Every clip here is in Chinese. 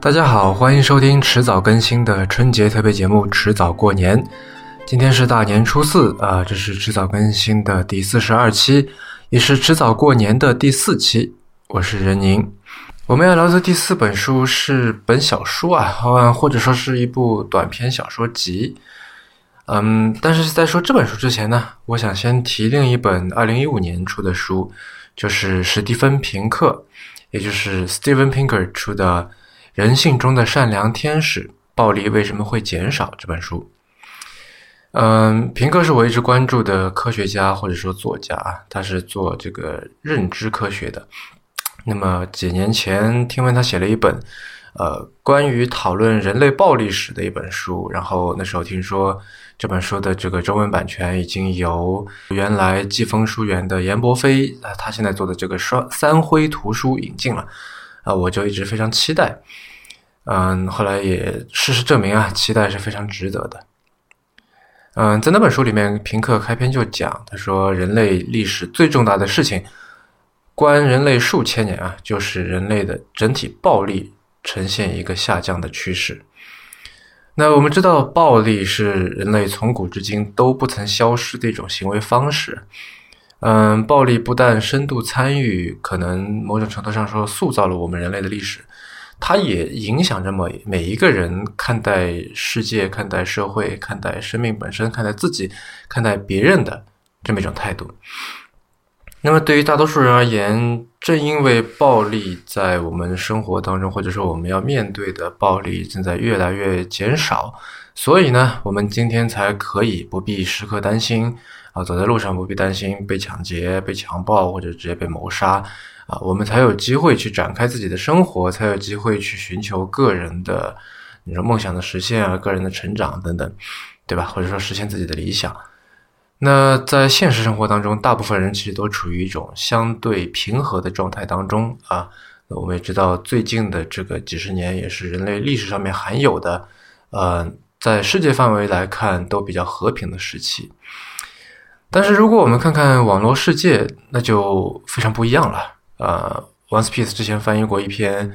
大家好，欢迎收听迟早更新的春节特别节目《迟早过年》。今天是大年初四啊，这是迟早更新的第四十二期，也是迟早过年的第四期。我是任宁，我们要聊的第四本书是本小说啊，或者说是一部短篇小说集。嗯，但是在说这本书之前呢，我想先提另一本二零一五年出的书，就是史蒂芬平克，也就是 Steven Pinker 出的。人性中的善良天使，暴力为什么会减少？这本书，嗯，平克是我一直关注的科学家或者说作家啊，他是做这个认知科学的。那么几年前，听闻他写了一本，呃，关于讨论人类暴力史的一本书。然后那时候听说这本书的这个中文版权已经由原来季风书园的严伯飞啊，他现在做的这个双三辉图书引进了。啊，我就一直非常期待，嗯，后来也事实证明啊，期待是非常值得的。嗯，在那本书里面，平克开篇就讲，他说人类历史最重大的事情，关人类数千年啊，就是人类的整体暴力呈现一个下降的趋势。那我们知道，暴力是人类从古至今都不曾消失的一种行为方式。嗯，暴力不但深度参与，可能某种程度上说塑造了我们人类的历史，它也影响着每每一个人看待世界、看待社会、看待生命本身、看待自己、看待别人的这么一种态度。那么，对于大多数人而言，正因为暴力在我们生活当中，或者说我们要面对的暴力正在越来越减少，所以呢，我们今天才可以不必时刻担心。啊，走在路上不必担心被抢劫、被强暴或者直接被谋杀，啊，我们才有机会去展开自己的生活，才有机会去寻求个人的，你说梦想的实现啊，个人的成长等等，对吧？或者说实现自己的理想。那在现实生活当中，大部分人其实都处于一种相对平和的状态当中啊。那我们也知道，最近的这个几十年也是人类历史上面罕有的，呃，在世界范围来看都比较和平的时期。但是如果我们看看网络世界，那就非常不一样了。呃，One Piece 之前翻译过一篇《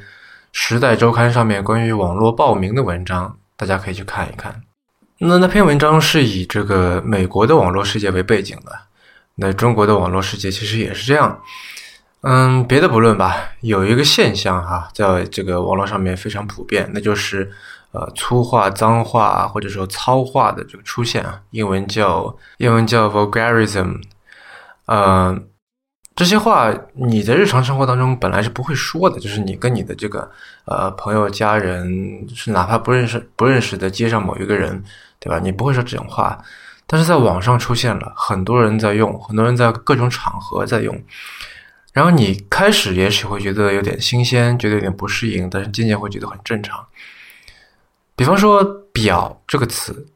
时代周刊》上面关于网络暴民的文章，大家可以去看一看。那那篇文章是以这个美国的网络世界为背景的，那中国的网络世界其实也是这样。嗯，别的不论吧，有一个现象哈，在这个网络上面非常普遍，那就是。呃，粗话、脏话或者说糙话的这个出现啊，英文叫英文叫 vulgarism，呃，这些话你在日常生活当中本来是不会说的，就是你跟你的这个呃朋友、家人，是哪怕不认识不认识的街上某一个人，对吧？你不会说这种话，但是在网上出现了，很多人在用，很多人在各种场合在用，然后你开始也许会觉得有点新鲜，觉得有点不适应，但是渐渐会觉得很正常。比方说“表”这个词，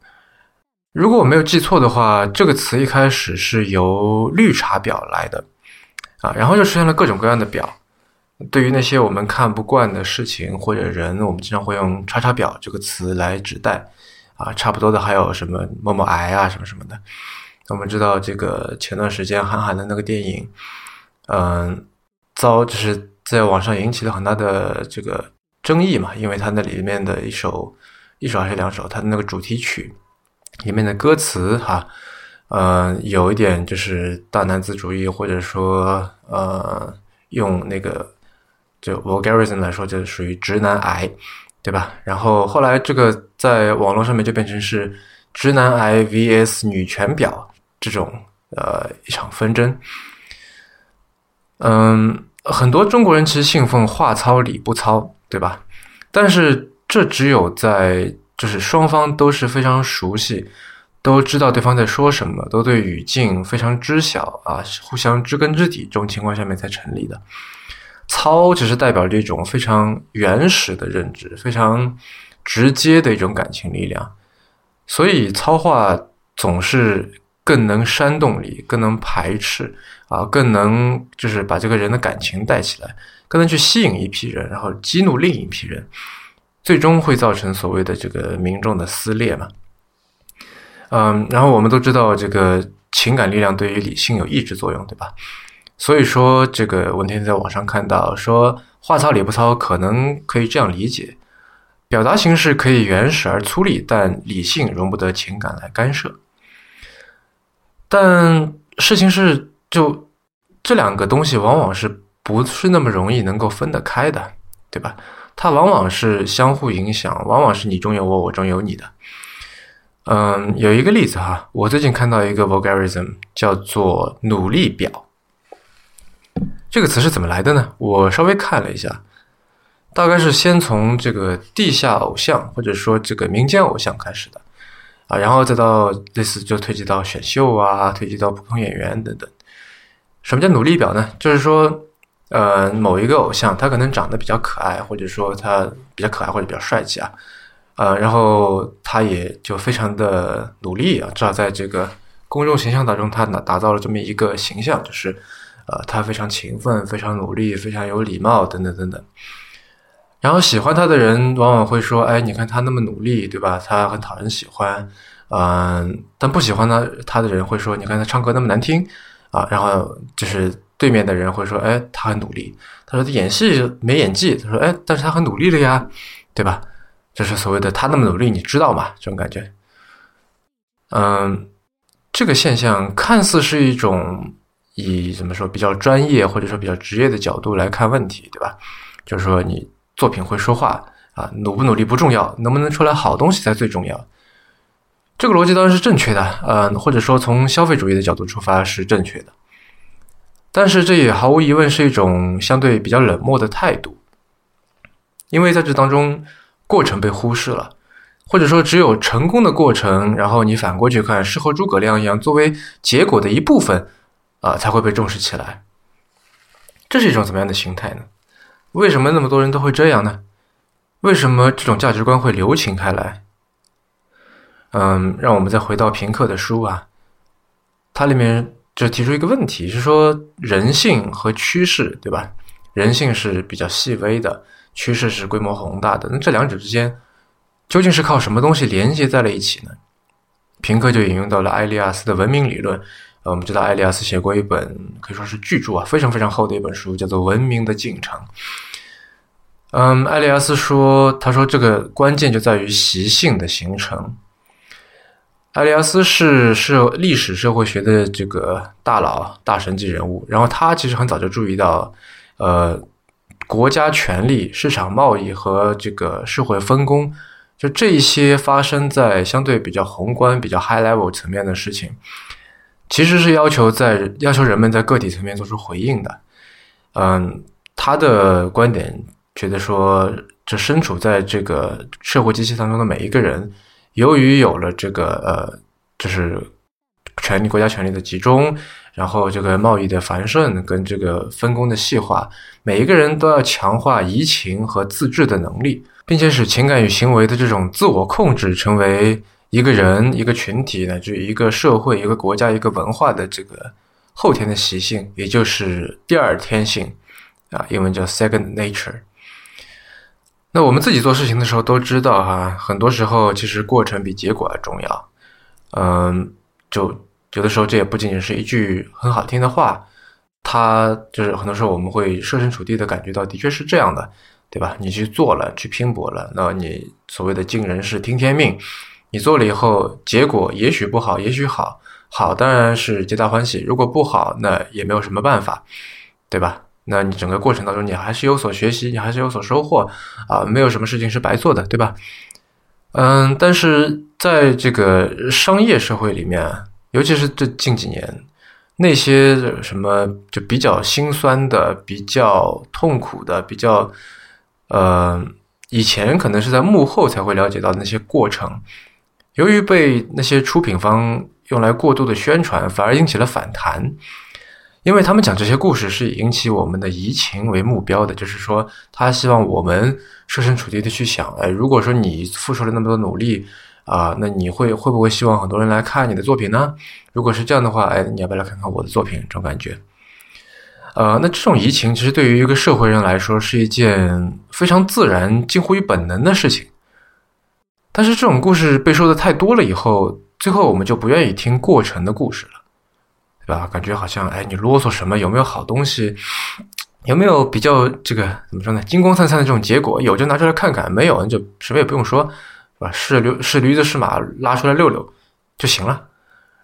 如果我没有记错的话，这个词一开始是由绿茶婊来的，啊，然后就出现了各种各样的表。对于那些我们看不惯的事情或者人，我们经常会用“叉叉婊”这个词来指代，啊，差不多的还有什么“某某癌”啊，什么什么的。我们知道这个前段时间韩寒的那个电影，嗯，遭就是在网上引起了很大的这个争议嘛，因为它那里面的一首。一首还是两首？它的那个主题曲里面的歌词，哈，呃，有一点就是大男子主义，或者说，呃，用那个就 vulgarism 来说，就属于直男癌，对吧？然后后来这个在网络上面就变成是直男癌 vs 女权婊这种呃一场纷争。嗯，很多中国人其实信奉话糙理不糙，对吧？但是。这只有在就是双方都是非常熟悉，都知道对方在说什么，都对语境非常知晓啊，互相知根知底这种情况下面才成立的。糙只是代表着一种非常原始的认知，非常直接的一种感情力量，所以糙话总是更能煽动你，更能排斥啊，更能就是把这个人的感情带起来，更能去吸引一批人，然后激怒另一批人。最终会造成所谓的这个民众的撕裂嘛？嗯，然后我们都知道，这个情感力量对于理性有抑制作用，对吧？所以说，这个文天在网上看到说，话糙理不糙，可能可以这样理解：表达形式可以原始而粗粝，但理性容不得情感来干涉。但事情是，就这两个东西往往是不是那么容易能够分得开的，对吧？它往往是相互影响，往往是你中有我，我中有你的。嗯，有一个例子哈，我最近看到一个 vulgarism 叫做“努力表”。这个词是怎么来的呢？我稍微看了一下，大概是先从这个地下偶像或者说这个民间偶像开始的啊，然后再到类似就推及到选秀啊，推及到普通演员等等。什么叫努力表呢？就是说，呃，某一个偶像他可能长得比较可爱，或者说他比较可爱或者比较帅气啊，呃，然后他也就非常的努力啊，至少在这个公众形象当中，他打打造了这么一个形象，就是。呃，他非常勤奋，非常努力，非常有礼貌，等等等等。然后喜欢他的人往往会说：“哎，你看他那么努力，对吧？他很讨人喜欢。”嗯，但不喜欢他他的人会说：“你看他唱歌那么难听啊。”然后就是对面的人会说：“哎，他很努力。”他说：“他演戏没演技。”他说：“哎，但是他很努力了呀，对吧？”就是所谓的他那么努力，你知道吗？这种感觉。嗯，这个现象看似是一种。以怎么说比较专业或者说比较职业的角度来看问题，对吧？就是说你作品会说话啊，努不努力不重要，能不能出来好东西才最重要。这个逻辑当然是正确的，呃，或者说从消费主义的角度出发是正确的。但是这也毫无疑问是一种相对比较冷漠的态度，因为在这当中过程被忽视了，或者说只有成功的过程，然后你反过去看，是和诸葛亮一样作为结果的一部分。啊，才会被重视起来。这是一种怎么样的心态呢？为什么那么多人都会这样呢？为什么这种价值观会流行开来？嗯，让我们再回到平克的书啊，它里面就提出一个问题，是说人性和趋势，对吧？人性是比较细微的，趋势是规模宏大的。那这两者之间究竟是靠什么东西连接在了一起呢？平克就引用到了埃利亚斯的文明理论。呃，我们知道艾利亚斯写过一本可以说是巨著啊，非常非常厚的一本书，叫做《文明的进程》。嗯，艾利亚斯说，他说这个关键就在于习性的形成。艾利亚斯是是历史社会学的这个大佬、大神级人物，然后他其实很早就注意到，呃，国家权力、市场贸易和这个社会分工，就这些发生在相对比较宏观、比较 high level 层面的事情。其实是要求在要求人们在个体层面做出回应的，嗯，他的观点觉得说，这身处在这个社会机器当中的每一个人，由于有了这个呃，就是权力国家权力的集中，然后这个贸易的繁盛跟这个分工的细化，每一个人都要强化移情和自治的能力，并且使情感与行为的这种自我控制成为。一个人、一个群体乃至一个社会、一个国家、一个文化的这个后天的习性，也就是第二天性啊，英文叫 second nature。那我们自己做事情的时候都知道哈，很多时候其实过程比结果还重要。嗯，就有的时候这也不仅仅是一句很好听的话，它就是很多时候我们会设身处地的感觉到，的确是这样的，对吧？你去做了，去拼搏了，那你所谓的尽人事听天命。你做了以后，结果也许不好，也许好，好当然是皆大欢喜。如果不好，那也没有什么办法，对吧？那你整个过程当中，你还是有所学习，你还是有所收获啊，没有什么事情是白做的，对吧？嗯，但是在这个商业社会里面，尤其是这近几年，那些什么就比较心酸的、比较痛苦的、比较呃，以前可能是在幕后才会了解到那些过程。由于被那些出品方用来过度的宣传，反而引起了反弹。因为他们讲这些故事是引起我们的移情为目标的，就是说他希望我们设身处地的去想：哎，如果说你付出了那么多努力啊，那你会会不会希望很多人来看你的作品呢？如果是这样的话，哎，你要不要来看看我的作品？这种感觉。呃，那这种移情其实对于一个社会人来说是一件非常自然、近乎于本能的事情。但是这种故事被说的太多了以后，最后我们就不愿意听过程的故事了。对吧？感觉好像哎，你啰嗦什么？有没有好东西？有没有比较这个怎么说呢？金光灿灿的这种结果，有就拿出来看看，没有就什么也不用说，是吧？是驴是驴子是马，拉出来溜溜就行了。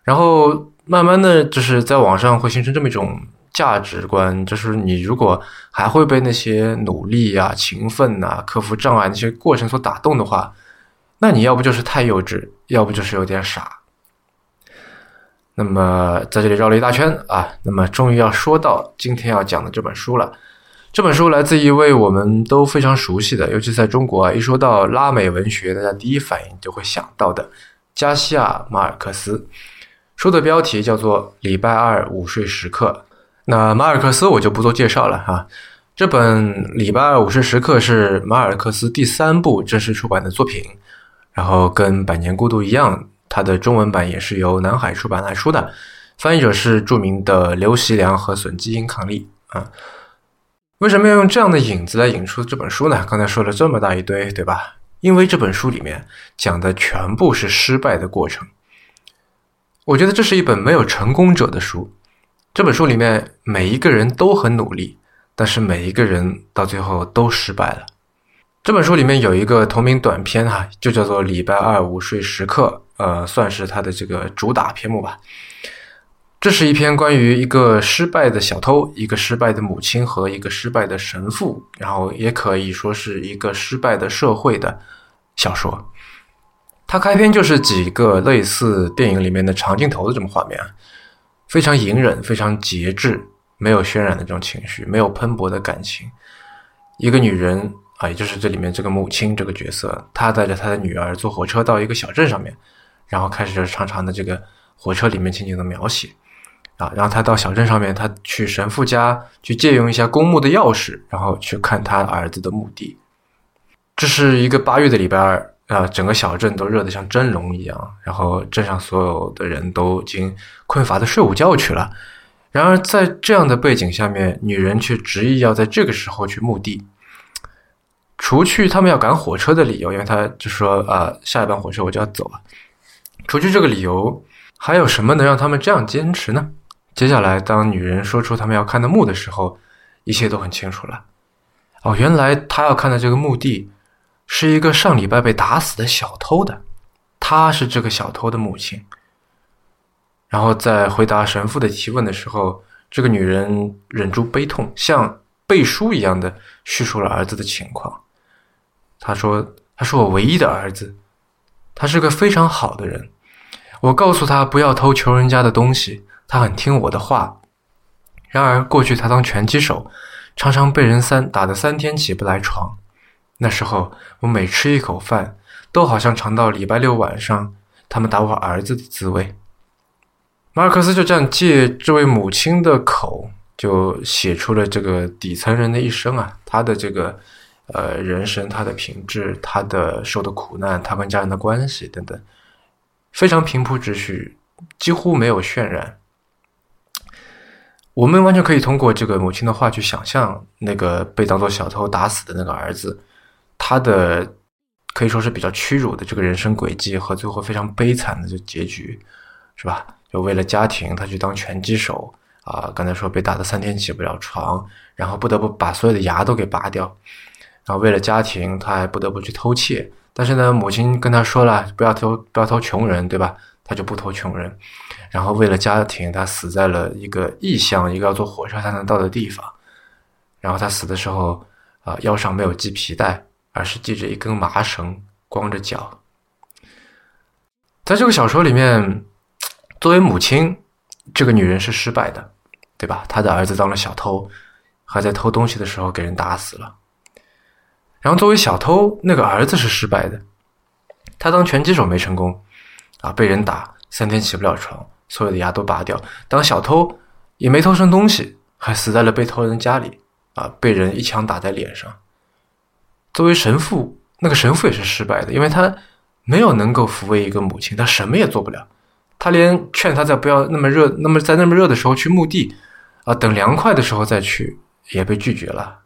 然后慢慢的就是在网上会形成这么一种价值观，就是你如果还会被那些努力呀、勤奋呐、克服障碍那些过程所打动的话，那你要不就是太幼稚，要不就是有点傻。那么在这里绕了一大圈啊，那么终于要说到今天要讲的这本书了。这本书来自一位我们都非常熟悉的，尤其在中国啊，一说到拉美文学，大家第一反应就会想到的加西亚·马尔克斯。书的标题叫做《礼拜二午睡时刻》。那马尔克斯我就不做介绍了哈。这本《礼拜二午睡时刻》是马尔克斯第三部正式出版的作品，然后跟《百年孤独》一样。它的中文版也是由南海出版来出的，翻译者是著名的刘习良和损基英伉俪啊。为什么要用这样的引子来引出这本书呢？刚才说了这么大一堆，对吧？因为这本书里面讲的全部是失败的过程。我觉得这是一本没有成功者的书。这本书里面每一个人都很努力，但是每一个人到最后都失败了。这本书里面有一个同名短片哈，就叫做《礼拜二午睡时刻》。呃，算是它的这个主打篇目吧。这是一篇关于一个失败的小偷、一个失败的母亲和一个失败的神父，然后也可以说是一个失败的社会的小说。它开篇就是几个类似电影里面的长镜头的这种画面啊，非常隐忍、非常节制，没有渲染的这种情绪，没有喷薄的感情。一个女人啊，也就是这里面这个母亲这个角色，她带着她的女儿坐火车到一个小镇上面。然后开始长长的这个火车里面情景的描写，啊，然后他到小镇上面，他去神父家去借用一下公墓的钥匙，然后去看他儿子的墓地。这是一个八月的礼拜二，啊，整个小镇都热得像蒸笼一样，然后镇上所有的人都已经困乏的睡午觉去了。然而在这样的背景下面，女人却执意要在这个时候去墓地，除去他们要赶火车的理由，因为他就说啊，下一班火车我就要走了。除去这个理由，还有什么能让他们这样坚持呢？接下来，当女人说出他们要看的墓的时候，一切都很清楚了。哦，原来他要看的这个墓地，是一个上礼拜被打死的小偷的，他是这个小偷的母亲。然后在回答神父的提问的时候，这个女人忍住悲痛，像背书一样的叙述了儿子的情况。他说：“他是我唯一的儿子，他是个非常好的人。”我告诉他不要偷穷人家的东西，他很听我的话。然而过去他当拳击手，常常被人三打的三天起不来床。那时候我每吃一口饭，都好像尝到礼拜六晚上他们打我儿子的滋味。马尔克斯就这样借这位母亲的口，就写出了这个底层人的一生啊，他的这个呃人生，他的品质，他的受的苦难，他跟家人的关系等等。非常平铺直叙，几乎没有渲染。我们完全可以通过这个母亲的话去想象那个被当做小偷打死的那个儿子，他的可以说是比较屈辱的这个人生轨迹和最后非常悲惨的这结局，是吧？就为了家庭，他去当拳击手啊。刚才说被打的三天起不了床，然后不得不把所有的牙都给拔掉，然后为了家庭，他还不得不去偷窃。但是呢，母亲跟他说了，不要偷，不要偷穷人，对吧？他就不偷穷人。然后为了家庭，他死在了一个异乡，一个要坐火车才能到的地方。然后他死的时候，啊，腰上没有系皮带，而是系着一根麻绳，光着脚。在这个小说里面，作为母亲，这个女人是失败的，对吧？她的儿子当了小偷，还在偷东西的时候给人打死了。然后作为小偷，那个儿子是失败的，他当拳击手没成功，啊，被人打三天起不了床，所有的牙都拔掉。当小偷也没偷成东西，还死在了被偷人家里，啊，被人一枪打在脸上。作为神父，那个神父也是失败的，因为他没有能够抚慰一个母亲，他什么也做不了，他连劝他在不要那么热，那么在那么热的时候去墓地，啊，等凉快的时候再去，也被拒绝了。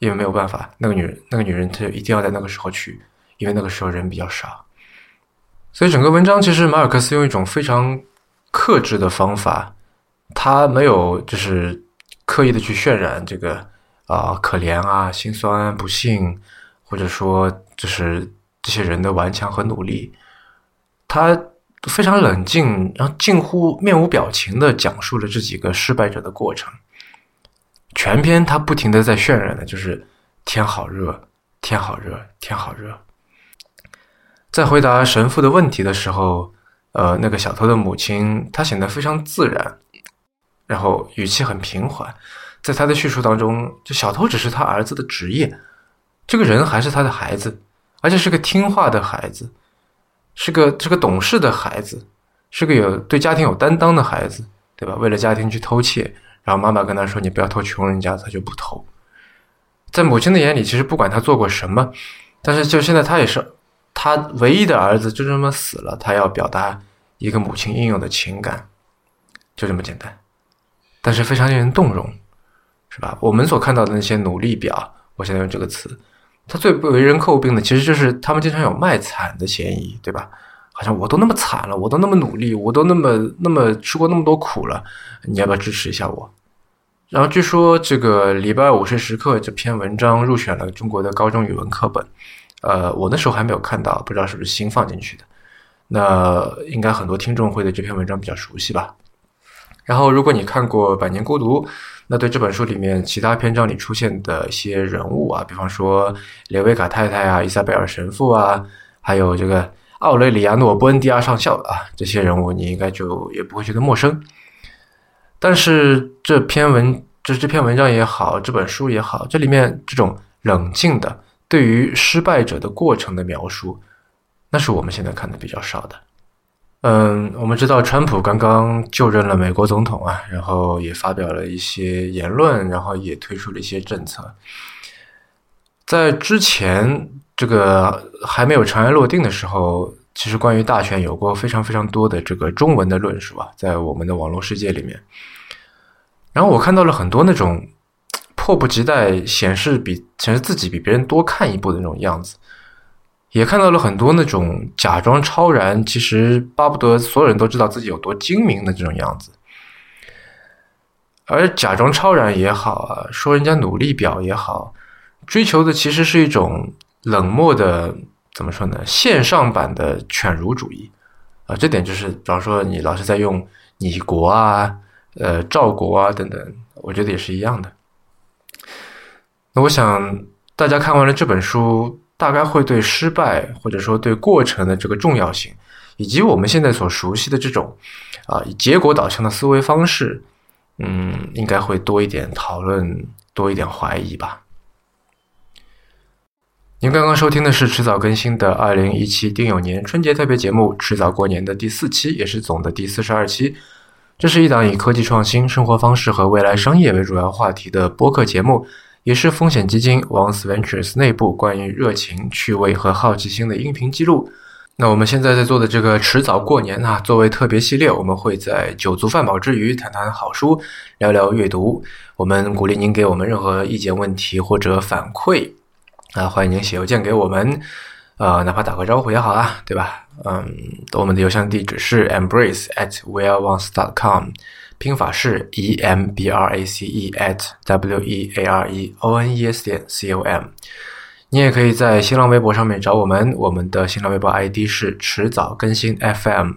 因为没有办法，那个女人，那个女人，她就一定要在那个时候去，因为那个时候人比较少。所以整个文章其实马尔克斯用一种非常克制的方法他没有就是刻意的去渲染这个啊可怜啊心酸不幸，或者说就是这些人的顽强和努力，他非常冷静，然后近乎面无表情的讲述了这几个失败者的过程。全篇他不停的在渲染的就是天好热，天好热，天好热。在回答神父的问题的时候，呃，那个小偷的母亲她显得非常自然。然后语气很平缓，在他的叙述当中，就小偷只是他儿子的职业，这个人还是他的孩子，而且是个听话的孩子，是个是个懂事的孩子，是个有对家庭有担当的孩子，对吧？为了家庭去偷窃，然后妈妈跟他说：“你不要偷穷人家。”他就不偷。在母亲的眼里，其实不管他做过什么，但是就现在他也是他唯一的儿子，就这么死了，他要表达一个母亲应有的情感，就这么简单。但是非常令人动容，是吧？我们所看到的那些努力表，我现在用这个词，他最不为人诟病的，其实就是他们经常有卖惨的嫌疑，对吧？好像我都那么惨了，我都那么努力，我都那么那么吃过那么多苦了，你要不要支持一下我？然后据说这个礼拜五是时刻这篇文章入选了中国的高中语文课本，呃，我那时候还没有看到，不知道是不是新放进去的。那应该很多听众会对这篇文章比较熟悉吧？然后，如果你看过《百年孤独》，那对这本书里面其他篇章里出现的一些人物啊，比方说雷维卡太太啊、伊莎贝尔神父啊，还有这个奥雷里亚诺·波恩迪亚上校啊，这些人物你应该就也不会觉得陌生。但是这篇文，这这篇文章也好，这本书也好，这里面这种冷静的对于失败者的过程的描述，那是我们现在看的比较少的。嗯，我们知道川普刚刚就任了美国总统啊，然后也发表了一些言论，然后也推出了一些政策。在之前这个还没有尘埃落定的时候，其实关于大选有过非常非常多的这个中文的论述啊，在我们的网络世界里面。然后我看到了很多那种迫不及待显示比显示自己比别人多看一步的那种样子。也看到了很多那种假装超然，其实巴不得所有人都知道自己有多精明的这种样子。而假装超然也好啊，说人家努力表也好，追求的其实是一种冷漠的，怎么说呢？线上版的犬儒主义啊，这点就是，比方说你老是在用你国啊、呃赵国啊等等，我觉得也是一样的。那我想大家看完了这本书。大概会对失败，或者说对过程的这个重要性，以及我们现在所熟悉的这种啊以结果导向的思维方式，嗯，应该会多一点讨论，多一点怀疑吧。您刚刚收听的是迟早更新的二零一七丁酉年春节特别节目《迟早过年》的第四期，也是总的第四十二期。这是一档以科技创新、生活方式和未来商业为主要话题的播客节目。也是风险基金 Once Ventures 内部关于热情、趣味和好奇心的音频记录。那我们现在在做的这个迟早过年啊，作为特别系列，我们会在酒足饭饱之余谈谈好书，聊聊阅读。我们鼓励您给我们任何意见、问题或者反馈啊，欢迎您写邮件给我们，呃，哪怕打个招呼也好啊，对吧？嗯，我们的邮箱地址是 embrace at weareones.com。拼法是 e m b r a c e at w e a r e o n e s 点 c o m。你也可以在新浪微博上面找我们，我们的新浪微博 ID 是迟早更新 FM。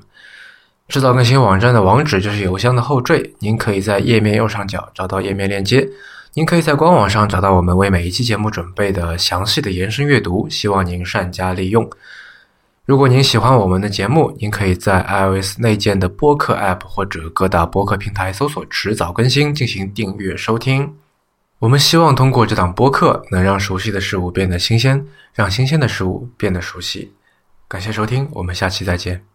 迟早更新网站的网址就是邮箱的后缀，您可以在页面右上角找到页面链接。您可以在官网上找到我们为每一期节目准备的详细的延伸阅读，希望您善加利用。如果您喜欢我们的节目，您可以在 iOS 内建的播客 App 或者各大播客平台搜索“迟早更新”进行订阅收听。我们希望通过这档播客，能让熟悉的事物变得新鲜，让新鲜的事物变得熟悉。感谢收听，我们下期再见。